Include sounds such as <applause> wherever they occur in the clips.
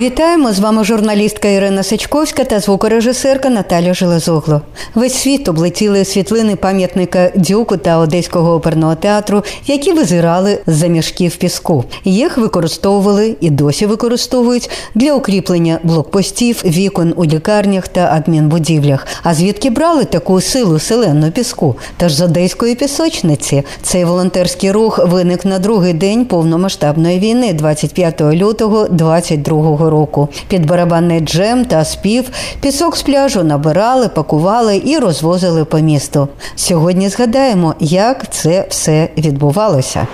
Вітаємо з вами журналістка Ірина Сичковська та звукорежисерка Наталя Железогло. Весь світ облетіли світлини пам'ятника Дюку та Одеського оперного театру, які визирали з-за мішків піску. Їх використовували і досі використовують для укріплення блокпостів, вікон у лікарнях та адмінбудівлях. А звідки брали таку силу селену піску? Та ж з одеської пісочниці цей волонтерський рух виник на другий день повномасштабної війни, 25 лютого 22 року. Під барабанний джем та спів пісок з пляжу набирали, пакували і розвозили по місту. Сьогодні згадаємо, як це все відбувалося.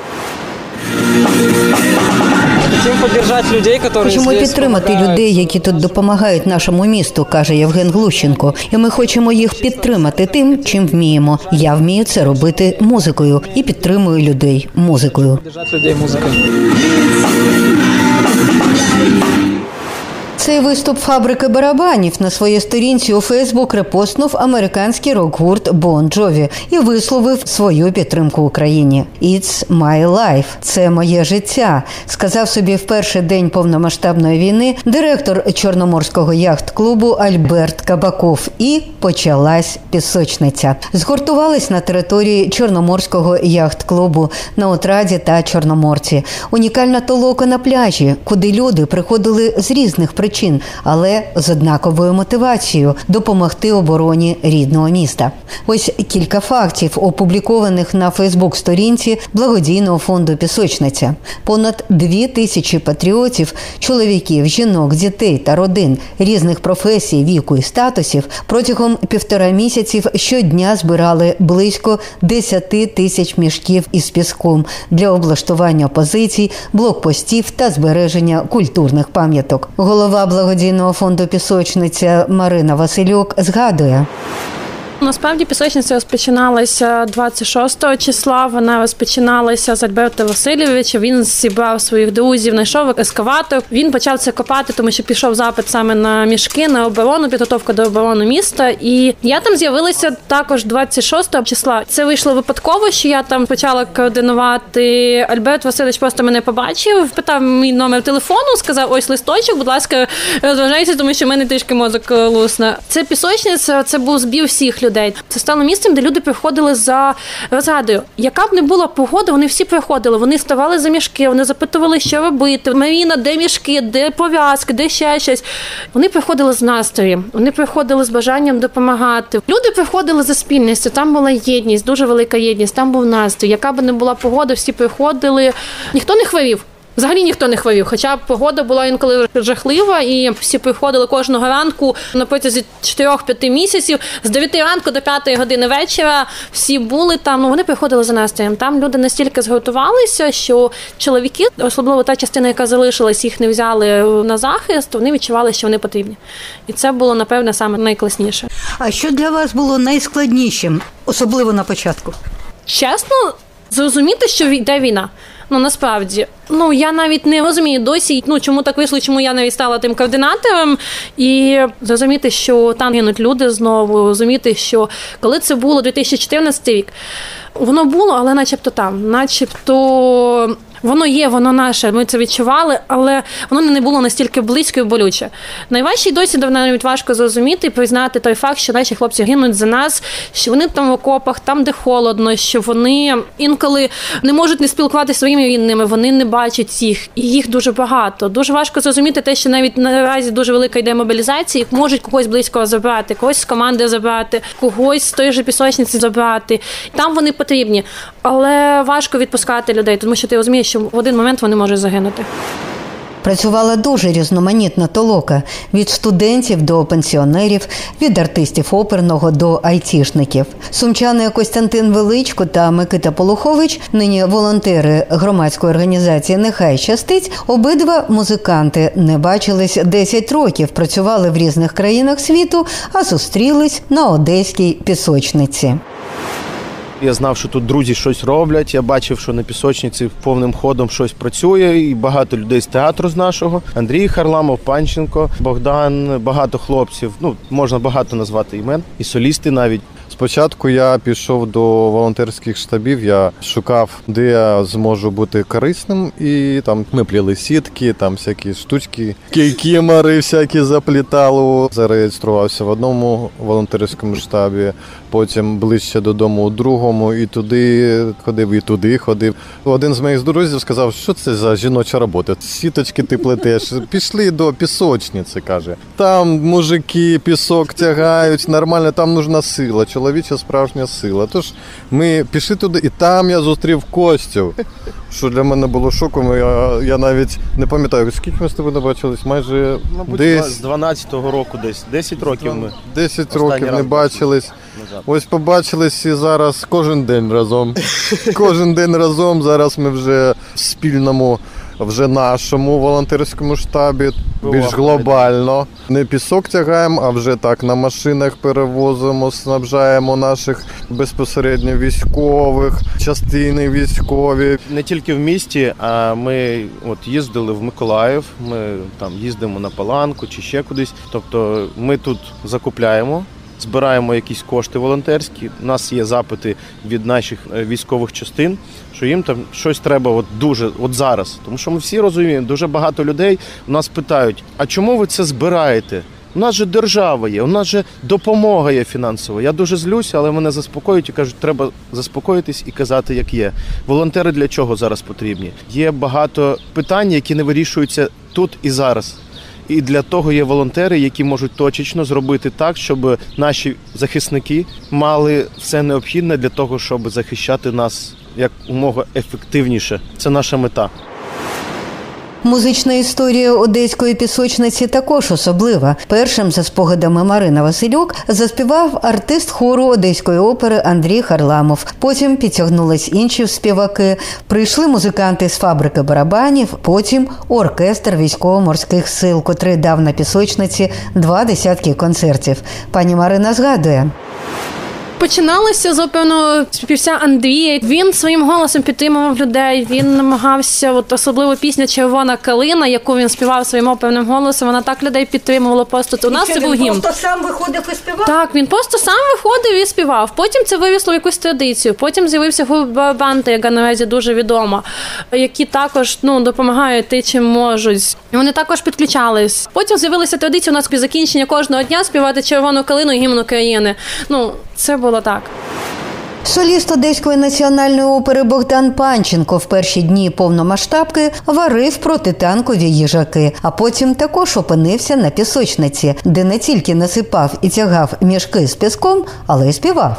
Людей, Хочемо підтримати людей, які тут допомагають нашому місту, каже Євген Глущенко. І ми хочемо їх підтримати тим, чим вміємо. Я вмію це робити музикою і підтримую людей музикою. Поддержать людей музыкой. Цей виступ фабрики барабанів на своїй сторінці у Фейсбук репостнув американський рок-гурт Bon Jovi і висловив свою підтримку Україні. It's my life – це моє життя, сказав собі в перший день повномасштабної війни директор Чорноморського яхт-клубу Альберт Кабаков. І почалась пісочниця. Згуртувались на території Чорноморського яхт-клубу на Отраді та Чорноморці. Унікальна толока на пляжі, куди люди приходили з різних причин, але з однаковою мотивацією допомогти обороні рідного міста. Ось кілька фактів, опублікованих на Фейсбук-сторінці благодійного фонду Пісочниця. Понад дві тисячі патріотів, чоловіків, жінок, дітей та родин різних професій, віку і статусів протягом півтора місяців щодня збирали близько 10 тисяч мішків із піском для облаштування позицій, блокпостів та збереження культурних пам'яток. Голова благодійного фонду Пісочниця Марина Василюк згадує. Насправді пісочниця розпочиналася 26 числа. Вона розпочиналася з Альберта Васильовича. Він зібрав своїх друзів, знайшов ескаватор. Він почав це копати, тому що пішов запит саме на мішки, на оборону, підготовку до оборони міста. І я там з'явилася також 26 числа. Це вийшло випадково, що я там почала координувати. Альберт Васильович просто мене побачив, питав мій номер телефону, сказав: ось листочок, будь ласка, розважайся, тому що в мене трішки мозок е, лусне. Це пісочниця, це був збір всіх людей. Це стало місцем, де люди приходили за розрадою. Яка б не була погода, вони всі приходили. Вони ставали за мішки, вони запитували, що робити. Маріна, де мішки, де пов'язки, де ще щось. Вони приходили з настроєм, вони приходили з бажанням допомагати. Люди приходили за спільністю. Там була єдність, дуже велика єдність. Там був настрій. Яка б не була погода, всі приходили. Ніхто не хворів. Взагалі ніхто не хворів, хоча погода була інколи жахлива, і всі приходили кожного ранку на протязі 4-5 місяців з 9 ранку до 5 години вечора. Всі були там. Ну вони приходили за настроєм. Там люди настільки згуртувалися, що чоловіки, особливо та частина, яка залишилась, їх не взяли на захист. Вони відчували, що вони потрібні, і це було напевне саме найкласніше. А що для вас було найскладнішим, особливо на початку? Чесно, зрозуміти, що йде війна. Ну насправді, ну я навіть не розумію досі, ну чому так вийшло, чому я навіть стала тим координатором, і зрозуміти, що там гинуть люди знову, розуміти, що коли це було 2014 рік, воно було, але начебто там, начебто. Воно є, воно наше. Ми це відчували, але воно не було настільки близько і болюче. Найважче й досі навіть важко зрозуміти і признати той факт, що наші хлопці гинуть за нас, що вони там в окопах, там де холодно, що вони інколи не можуть не спілкуватися своїми рідними, вони не бачать їх, і їх дуже багато. Дуже важко зрозуміти те, що навіть наразі дуже велика йде мобілізація, їх можуть когось близького забрати, когось з команди забрати, когось з тої ж пісочниці забрати. Там вони потрібні, але важко відпускати людей, тому що ти розумієш, що в один момент вони можуть загинути. Працювала дуже різноманітна толока від студентів до пенсіонерів, від артистів оперного до айтішників. Сумчани Костянтин Величко та Микита Полухович, нині волонтери громадської організації Нехай щастить. Обидва музиканти не бачились 10 років, працювали в різних країнах світу, а зустрілись на одеській пісочниці. Я знав, що тут друзі щось роблять. Я бачив, що на пісочниці повним ходом щось працює, і багато людей з театру з нашого. Андрій Харламов, Панченко, Богдан, багато хлопців. Ну можна багато назвати імен, і солісти навіть. Спочатку я пішов до волонтерських штабів. Я шукав, де я зможу бути корисним, і там ми пліли сітки, там всякі штучки, кікімори всякі заплітали. Зареєструвався в одному волонтерському штабі, потім ближче додому у другому, і туди ходив, і туди ходив. Один з моїх друзів сказав, що це за жіноча робота. Сіточки ти плетеш. Пішли до пісочниці, каже. Там мужики пісок тягають, нормально, там нужна сила, чоловіча справжня сила. Тож ми пішли туди, і там я зустрів Костю. Що для мене було шоком. Я, я навіть не пам'ятаю, скільки ми з тобою бачились, майже Мабуть, десь з 12-го року десь 10 років ми 10 років не бачились. Назад. Ось побачились і зараз кожен день разом. <laughs> кожен день разом. Зараз ми вже в спільному, вже нашому волонтерському штабі, більш глобально. Не пісок тягаємо, а вже так на машинах перевозимо, снабжаємо наших безпосередньо військових, частини військові. не тільки в місті, а ми от їздили в Миколаїв. Ми там їздимо на Паланку чи ще кудись. Тобто ми тут закупляємо. Збираємо якісь кошти волонтерські. У нас є запити від наших е, військових частин, що їм там щось треба от дуже от зараз. Тому що ми всі розуміємо, дуже багато людей у нас питають: а чому ви це збираєте? У нас же держава є, у нас же допомога є фінансова. Я дуже злюся, але мене заспокоюють і кажуть, треба заспокоїтись і казати, як є. Волонтери для чого зараз потрібні? Є багато питань, які не вирішуються тут і зараз. І для того є волонтери, які можуть точечно зробити так, щоб наші захисники мали все необхідне для того, щоб захищати нас як умога ефективніше. Це наша мета. Музична історія одеської пісочниці також особлива. Першим, за спогадами Марина Василюк, заспівав артист хору одеської опери Андрій Харламов. Потім підтягнулись інші співаки. Прийшли музиканти з фабрики барабанів. Потім оркестр військово-морських сил, котрий дав на пісочниці два десятки концертів. Пані Марина згадує. Починалося з певно співця Андрія. Він своїм голосом підтримував людей. Він намагався, от особливо пісня Червона калина, яку він співав своїм опевним голосом. Вона так людей підтримувала. Просто у нас це був гімн. Просто сам виходив і співав. Так, він просто сам виходив і співав. Потім це вивісло в якусь традицію. Потім з'явився гурт Барабанти, яка наразі дуже відома, які також ну допомагають ти чим можуть. І вони також підключались. Потім з'явилася традиція у нас під закінчення кожного дня співати червону калину і гімн України. Ну це було так. Соліст Одеської національної опери Богдан Панченко в перші дні повномасштабки варив протитанкові їжаки, а потім також опинився на пісочниці, де не тільки насипав і тягав мішки з піском, але й співав.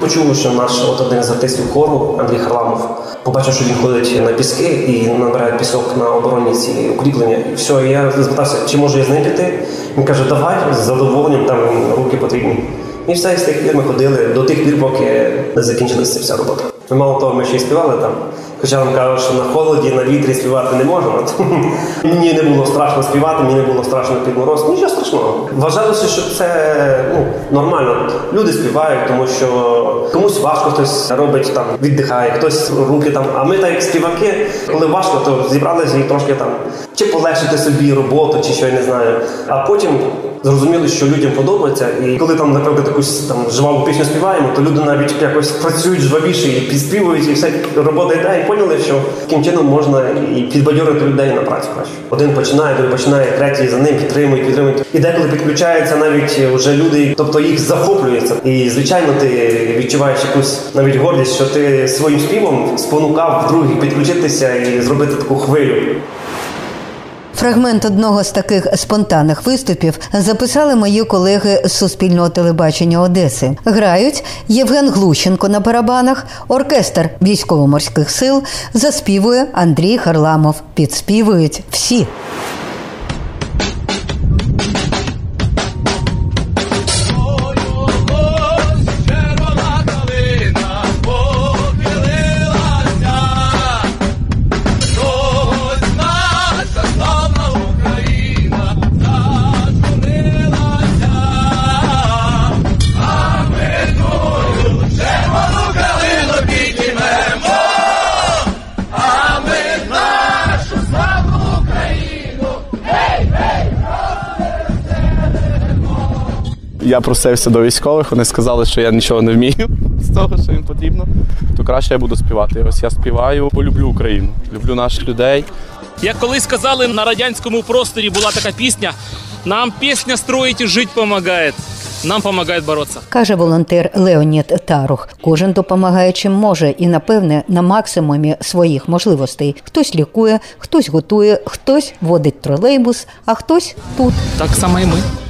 Почув, що наш от один з артистів хору Андрій Харламов побачив, що він ходить на піски і набирає пісок на оборонні ці укріплення. І все, я запитався, чи можу я з ним піти. Він каже, давай з задоволенням там руки потрібні. І все, з тих пір ми ходили до тих пір, поки не закінчилася вся робота. Мало того, ми ще й співали там. Хоча нам кажуть, що на холоді, на вітрі співати не можна. <laughs> Мені не було страшно співати, мені не було страшно під мороз. Нічого страшного. Вважалося, що це ну, нормально. Люди співають, тому що комусь важко хтось робить там, віддихає, хтось руки там. А ми так як співаки, коли важко, то зібралися і трошки там чи полегшити собі роботу, чи що я не знаю. А потім зрозуміли, що людям подобається. І коли там, наприклад, якусь там жваву пісню співаємо, то люди навіть якось працюють жвавіше і підспівують, і все робота йде, поняли, що таким чином можна і підбадьорити людей на працю краще. Один починає, другий починає, третій за ним підтримують, підтримують. І деколи підключаються навіть вже люди, тобто їх захоплюється. І звичайно, ти відчуваєш якусь навіть гордість, що ти своїм співом спонукав других підключитися і зробити таку хвилю. Фрагмент одного з таких спонтанних виступів записали мої колеги з Суспільного телебачення Одеси. Грають Євген Глущенко на барабанах, оркестр військово-морських сил заспівує Андрій Харламов. Підспівують всі. Я просився до військових, вони сказали, що я нічого не вмію <laughs> з того, що їм потрібно, то краще я буду співати. Ось я співаю, полюблю Україну, люблю наших людей. Як колись казали на радянському просторі, була така пісня: нам пісня строїть і жить помагає. Нам допомагає боротися. Каже волонтер Леонід Тарух. Кожен допомагає чим може, і напевне на максимумі своїх можливостей. Хтось лікує, хтось готує, хтось водить тролейбус, а хтось тут. Так само і ми.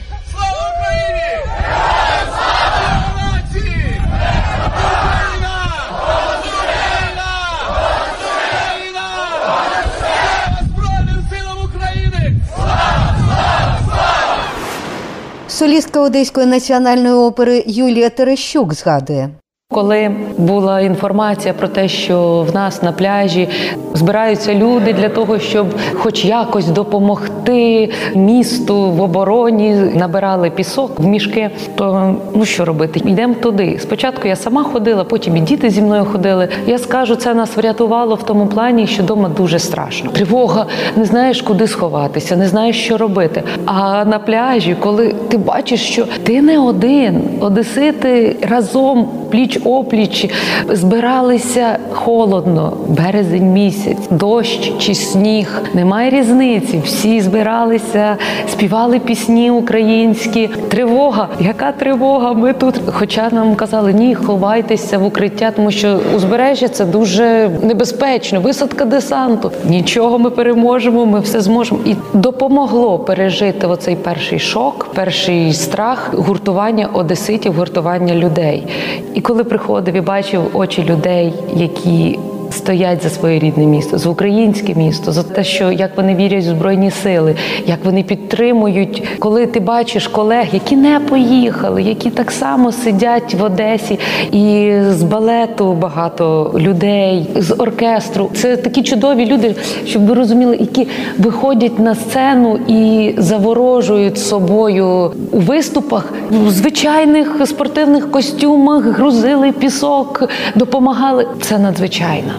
Солістка Одеської національної опери Юлія Терещук згадує. Коли була інформація про те, що в нас на пляжі збираються люди для того, щоб хоч якось допомогти місту в обороні, набирали пісок в мішки, то ну що робити? Йдемо туди. Спочатку я сама ходила, потім і діти зі мною ходили. Я скажу, це нас врятувало в тому плані, що вдома дуже страшно. Тривога, не знаєш, куди сховатися, не знаєш, що робити. А на пляжі, коли ти бачиш, що ти не один, одесити разом пліч опліч збиралися холодно, березень місяць, дощ чи сніг. Немає різниці. Всі збиралися, співали пісні українські. Тривога. Яка тривога? Ми тут. Хоча нам казали, ні, ховайтеся в укриття, тому що узбережжя це дуже небезпечно. Висадка десанту. Нічого ми переможемо, ми все зможемо. І допомогло пережити оцей перший шок, перший страх, гуртування одеситів, гуртування людей. І коли приходив і бачив очі людей, які стоять за своє рідне місто, за українське місто, за те, що як вони вірять в збройні сили, як вони підтримують, коли ти бачиш колег, які не поїхали, які так само сидять в Одесі, і з балету багато людей, з оркестру. Це такі чудові люди, щоб ви розуміли, які виходять на сцену і заворожують собою у виступах в звичайних спортивних костюмах, грузили пісок, допомагали. Це надзвичайно.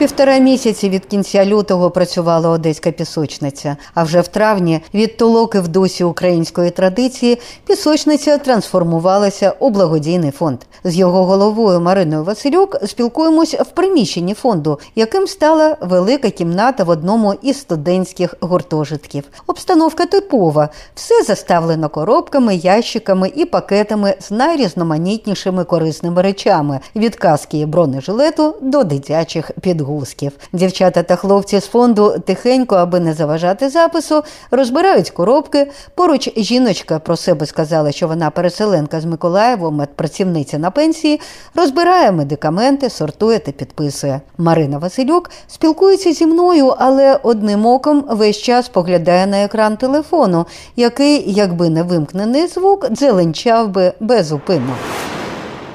Півтора місяці від кінця лютого працювала одеська пісочниця. А вже в травні від толоки в дусі української традиції пісочниця трансформувалася у благодійний фонд. З його головою Мариною Василюк спілкуємось в приміщенні фонду, яким стала велика кімната в одному із студентських гуртожитків. Обстановка типова, все заставлено коробками, ящиками і пакетами з найрізноманітнішими корисними речами від каски і бронежилету до дитячих підгузків. Дівчата та хлопці з фонду тихенько, аби не заважати запису, розбирають коробки. Поруч жіночка про себе сказала, що вона переселенка з Миколаєва, медпрацівниця на пенсії, розбирає медикаменти, сортує та підписує. Марина Василюк спілкується зі мною, але одним оком весь час поглядає на екран телефону, який, якби не вимкнений звук, дзеленчав би безупинно.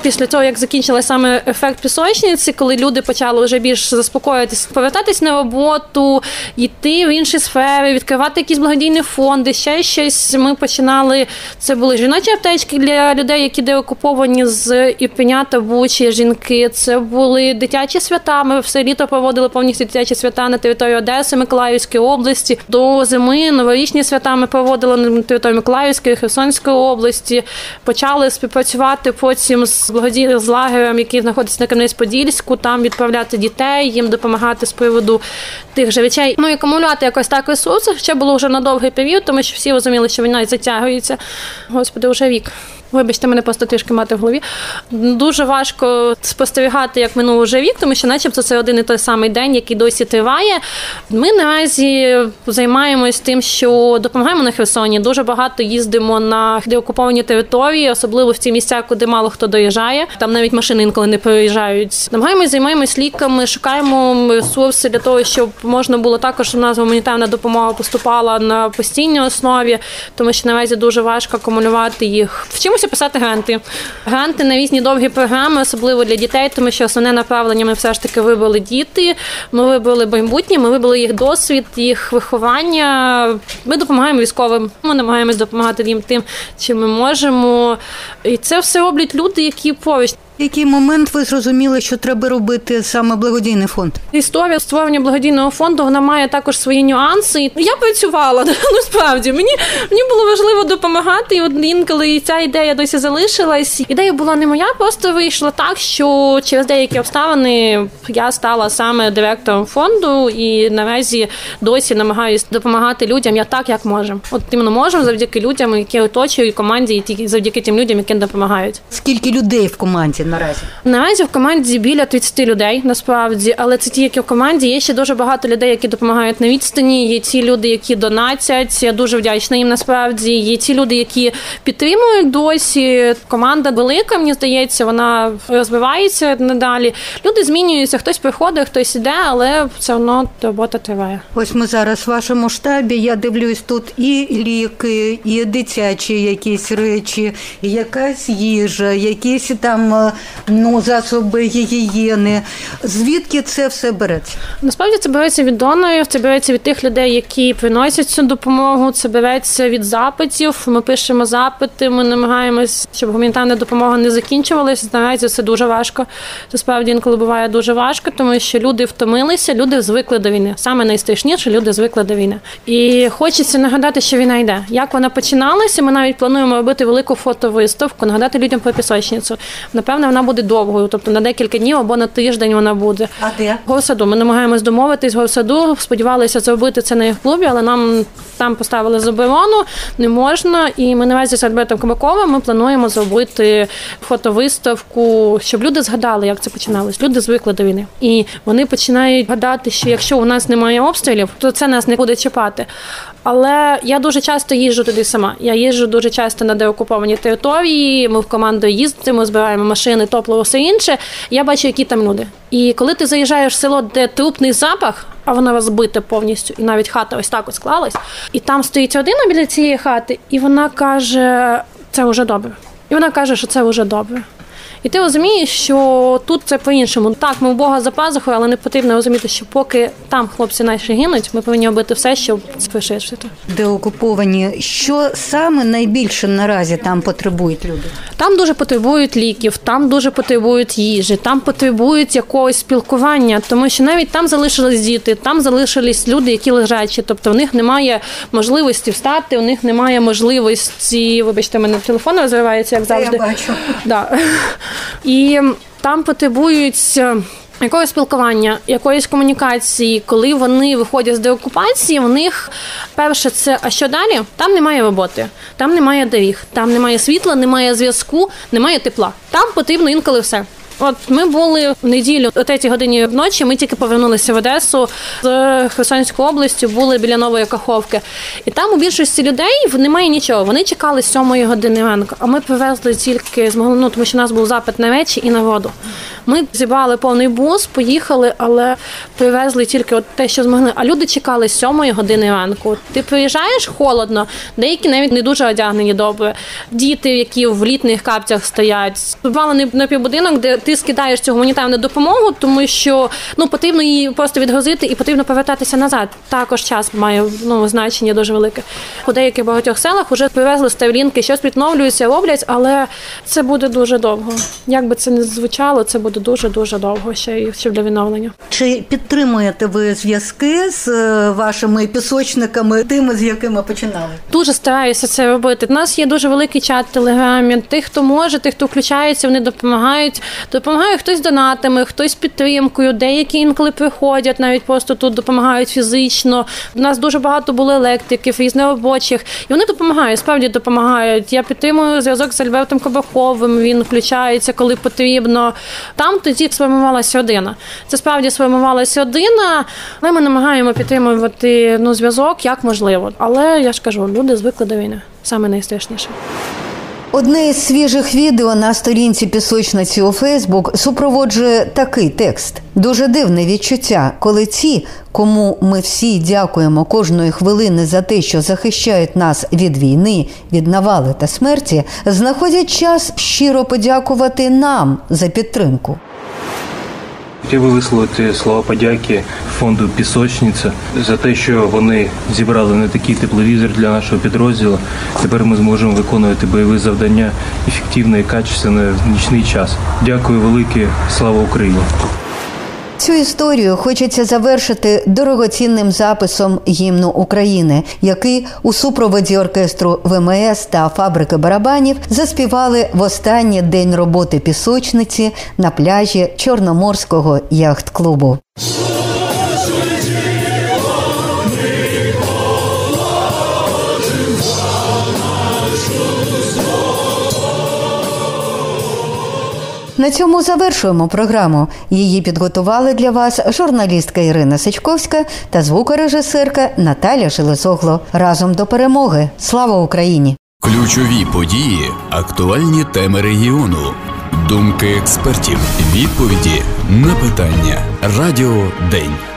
Після того, як закінчилася саме ефект пісочниці, коли люди почали вже більш заспокоїтися, повертатись на роботу, йти в інші сфери, відкривати якісь благодійні фонди, ще щось. Ми починали. Це були жіночі аптечки для людей, які деокуповані з Ірпеня та Бучі, жінки. Це були дитячі свята. Ми все літо проводили повністю дитячі свята на території Одеси, Миколаївської області. До зими новорічні свята ми проводили на території Миколаївської, Херсонської області. Почали співпрацювати потім з благодійним з лагерем, який знаходиться на Кам'янець-Подільську, там відправляти дітей, їм допомагати з приводу тих же речей. Ну і акумулювати якось так ресурси. Ще було вже на довгий період, тому що всі розуміли, що війна затягується. Господи, вже рік. Вибачте, мене просто трішки мати в голові. Дуже важко спостерігати, як минув вже рік, тому що, начебто, це один і той самий день, який досі триває. Ми наразі займаємось тим, що допомагаємо на Херсоні. Дуже багато їздимо на деокуповані території, особливо в ті місця, куди мало хто доїжджає. Там навіть машини інколи не проїжджають. Намагаємось, займаємось ліками, шукаємо ресурси для того, щоб можна було також у нас гуманітарна допомога поступала на постійній основі, тому що наразі дуже важко акумулювати їх. Вчимося писати гранти. Гранти на різні довгі програми, особливо для дітей, тому що основне направлення ми все ж таки вибрали діти. Ми вибрали майбутнє, ми вибрали їх досвід, їх виховання. Ми допомагаємо військовим. Ми намагаємось допомагати їм тим, чим ми можемо. І це все роблять люди, які поруч. Який момент ви зрозуміли, що треба робити саме благодійний фонд? Історія створення благодійного фонду вона має також свої нюанси. Я працювала <laughs> насправді. Мені мені було важливо допомагати. І от інколи ця ідея досі залишилась. Ідея була не моя, просто вийшла так, що через деякі обставини я стала саме директором фонду і наразі досі намагаюся допомагати людям. Я так як можемо. От іменно можемо завдяки людям, які оточують команді, і тільки завдяки тим людям, які допомагають. Скільки людей в команді наразі? Наразі в команді біля 30 людей насправді, але це ті, які в команді. Є ще дуже багато людей, які допомагають на відстані. Є ті люди, які донатять. Я дуже вдячна їм насправді. Є ті люди, які підтримують досі. Команда велика, мені здається, вона розвивається надалі. Люди змінюються, хтось приходить, хтось іде, але все одно робота триває. Ось ми зараз в вашому штабі. Я дивлюсь тут і ліки, і дитячі якісь речі, і якась їжа, якісь там е, ну засоби гігієни. Звідки це все береться? Насправді це береться від донорів, це береться від тих людей, які приносять цю допомогу. Це береться від запитів. Ми пишемо запити. Ми намагаємось, щоб гуманітарна допомога не закінчувалася. Наразі це дуже важко. Це справді інколи буває дуже важко, тому що люди втомилися, люди звикли до війни. Саме найстрашніше люди звикли до війни. І хочеться нагадати, що війна йде. Як вона починалася? Ми навіть плануємо робити велику фотовиставку, нагадати людям про пісочницю. Напевне, вона буде довгою, тобто на декілька днів або на тиждень вона буде. А де? Горсаду. Ми намагаємось домовитись з. Сподівалися зробити це на їх клубі, але нам там поставили заборону, не можна. І ми наразі з Альбертом Кабаковим ми плануємо зробити фотовиставку, щоб люди згадали, як це починалось. Люди звикли до війни, і вони починають гадати, що якщо у нас немає обстрілів, то це нас не буде чіпати. Але я дуже часто їжджу туди сама. Я їжджу дуже часто на деокуповані території. Ми в команду їздимо, збираємо машини, топливо, все інше. Я бачу, які там люди. І коли ти заїжджаєш в село, де трупний запах, а воно розбите повністю, і навіть хата ось так ось склалась, і там стоїть родина біля цієї хати, і вона каже: це вже добре. І вона каже, що це вже добре. І ти розумієш, що тут це по-іншому. Так, ми в Бога за пазухою, але не потрібно розуміти, що поки там хлопці наші гинуть, ми повинні робити все, щоб спишити. Де окуповані, що саме найбільше наразі там потребують люди? Там дуже потребують ліків, там дуже потребують їжі, там потребують якогось спілкування, тому що навіть там залишились діти, там залишились люди, які лежачі, тобто в них немає можливості встати, у них немає можливості, вибачте, мене телефон розривається, як завжди. Я бачу. Да. І там потребують. Якогось спілкування, якоїсь комунікації, коли вони виходять з деокупації, в них перше це а що далі? Там немає роботи, там немає доріг, там немає світла, немає зв'язку, немає тепла. Там потрібно інколи все. От ми були в неділю о 3 годині вночі. Ми тільки повернулися в Одесу з Херсонської області, були біля нової Каховки, і там у більшості людей немає нічого. Вони чекали сьомої 7 години ранку. А ми привезли тільки змогли, ну, тому що у нас був запит на речі і на воду. Ми зібрали повний бус, поїхали, але привезли тільки от те, що змогли. А люди чекали 7 години ранку. Ти приїжджаєш холодно, деякі навіть не дуже одягнені добре. Діти, які в літних капцях стоять, Валений напівбудинок, де ти скидаєш цю гуманітарну допомогу, тому що ну потрібно її просто відгрузити і потрібно повертатися назад. Також час має ну значення дуже велике. У деяких багатьох селах вже привезли старлінки, щось відновлюється, роблять, але це буде дуже довго. Як би це не звучало, це буде дуже дуже довго ще ще для відновлення. Чи підтримуєте ви зв'язки з е, вашими пісочниками, тими, з якими починали? Дуже стараюся це робити. У нас є дуже великий чат в телеграмі. Тих, хто може, тих, хто включається, вони допомагають. Допомагає хтось донатами, хтось підтримкою, деякі інколи приходять, навіть просто тут допомагають фізично. У нас дуже багато було електриків, різноробочих, і вони допомагають, справді допомагають. Я підтримую зв'язок з Альбертом Кобаховим. Він включається, коли потрібно. Там тоді сформувалася родина. Це справді сформувалася родина, але ми намагаємо підтримувати ну, зв'язок як можливо. Але я ж кажу, люди звикли до війни. Саме найстрашніше. Одне із свіжих відео на сторінці пісочниці у Фейсбук супроводжує такий текст. Дуже дивне відчуття, коли ті, кому ми всі дякуємо кожної хвилини за те, що захищають нас від війни, від навали та смерті, знаходять час щиро подякувати нам за підтримку. Хотів би висловити слова подяки фонду Пісочниця за те, що вони зібрали не такий тепловізор для нашого підрозділу. Тепер ми зможемо виконувати бойові завдання ефективно і качественно в нічний час. Дякую велике, слава Україні! Цю історію хочеться завершити дорогоцінним записом гімну України, який у супроводі оркестру ВМС та фабрики барабанів заспівали в останній день роботи пісочниці на пляжі Чорноморського яхт-клубу. На цьому завершуємо програму. Її підготували для вас журналістка Ірина Сичковська та звукорежисерка Наталя Железогло. Разом до перемоги. Слава Україні! Ключові події, актуальні теми регіону, думки експертів, відповіді на питання. Радіо День.